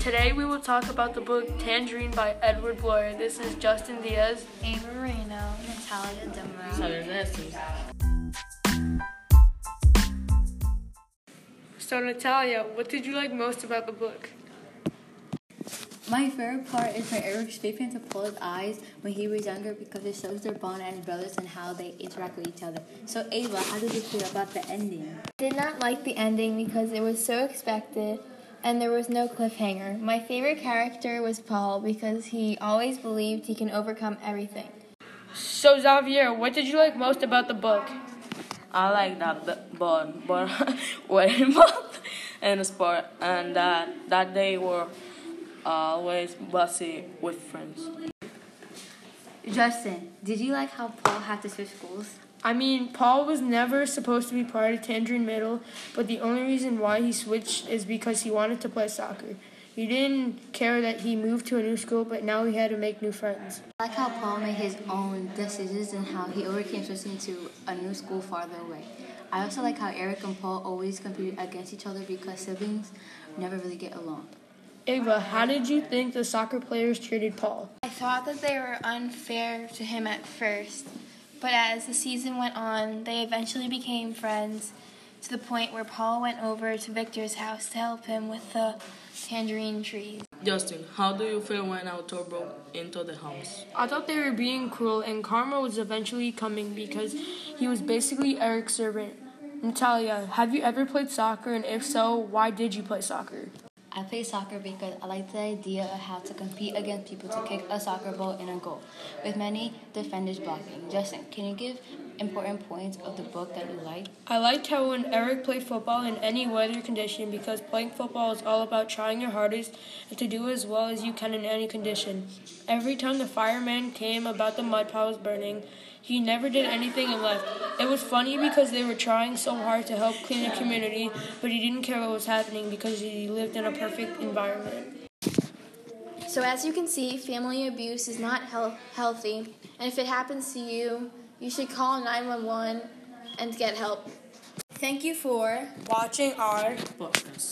Today we will talk about the book Tangerine by Edward Bloor. This is Justin Diaz. Ava Moreno, Natalia Demaro. So Natalia, what did you like most about the book? My favorite part is when Erik's flipping into Paul's eyes when he was younger because it shows their bond as brothers and how they interact with each other. So Ava, how did you feel about the ending? Did not like the ending because it was so expected and there was no cliffhanger. My favorite character was Paul because he always believed he can overcome everything. So Xavier, what did you like most about the book? I like that b- bond, but wedding month and sport, and that that they were always busy with friends. Justin, did you like how Paul had to switch schools? I mean, Paul was never supposed to be part of Tangerine Middle, but the only reason why he switched is because he wanted to play soccer. He didn't care that he moved to a new school, but now he had to make new friends. I like how Paul made his own decisions and how he overcame switching to a new school farther away. I also like how Erik and Paul always compete against each other because siblings never really get along. Ava, how did you think the soccer players treated Paul? I thought that they were unfair to him at first, but as the season went on, they eventually became friends to the point where Paul went over to Victor's house to help him with the tangerine trees. Justin, how do you feel when Arthur broke into the house? I thought they were being cruel, and karma was eventually coming because he was basically Erik's servant. Natalia, have you ever played soccer, and if so, why did you play soccer? I play soccer because I like the idea of how to compete against people to kick a soccer ball in a goal, with many defenders blocking. Justin, can you give important points of the book that you like? I liked how when Erik played football in any weather condition because playing football is all about trying your hardest and to do as well as you can in any condition. Every time the fireman came about the mud piles burning, he never did anything and left. It was funny because they were trying so hard to help clean the community, but he didn't care what was happening because he lived in a perfect environment. So, as you can see, family abuse is not health- healthy, and if it happens to you, you should call 911 and get help. Thank you for Watching our Podcast.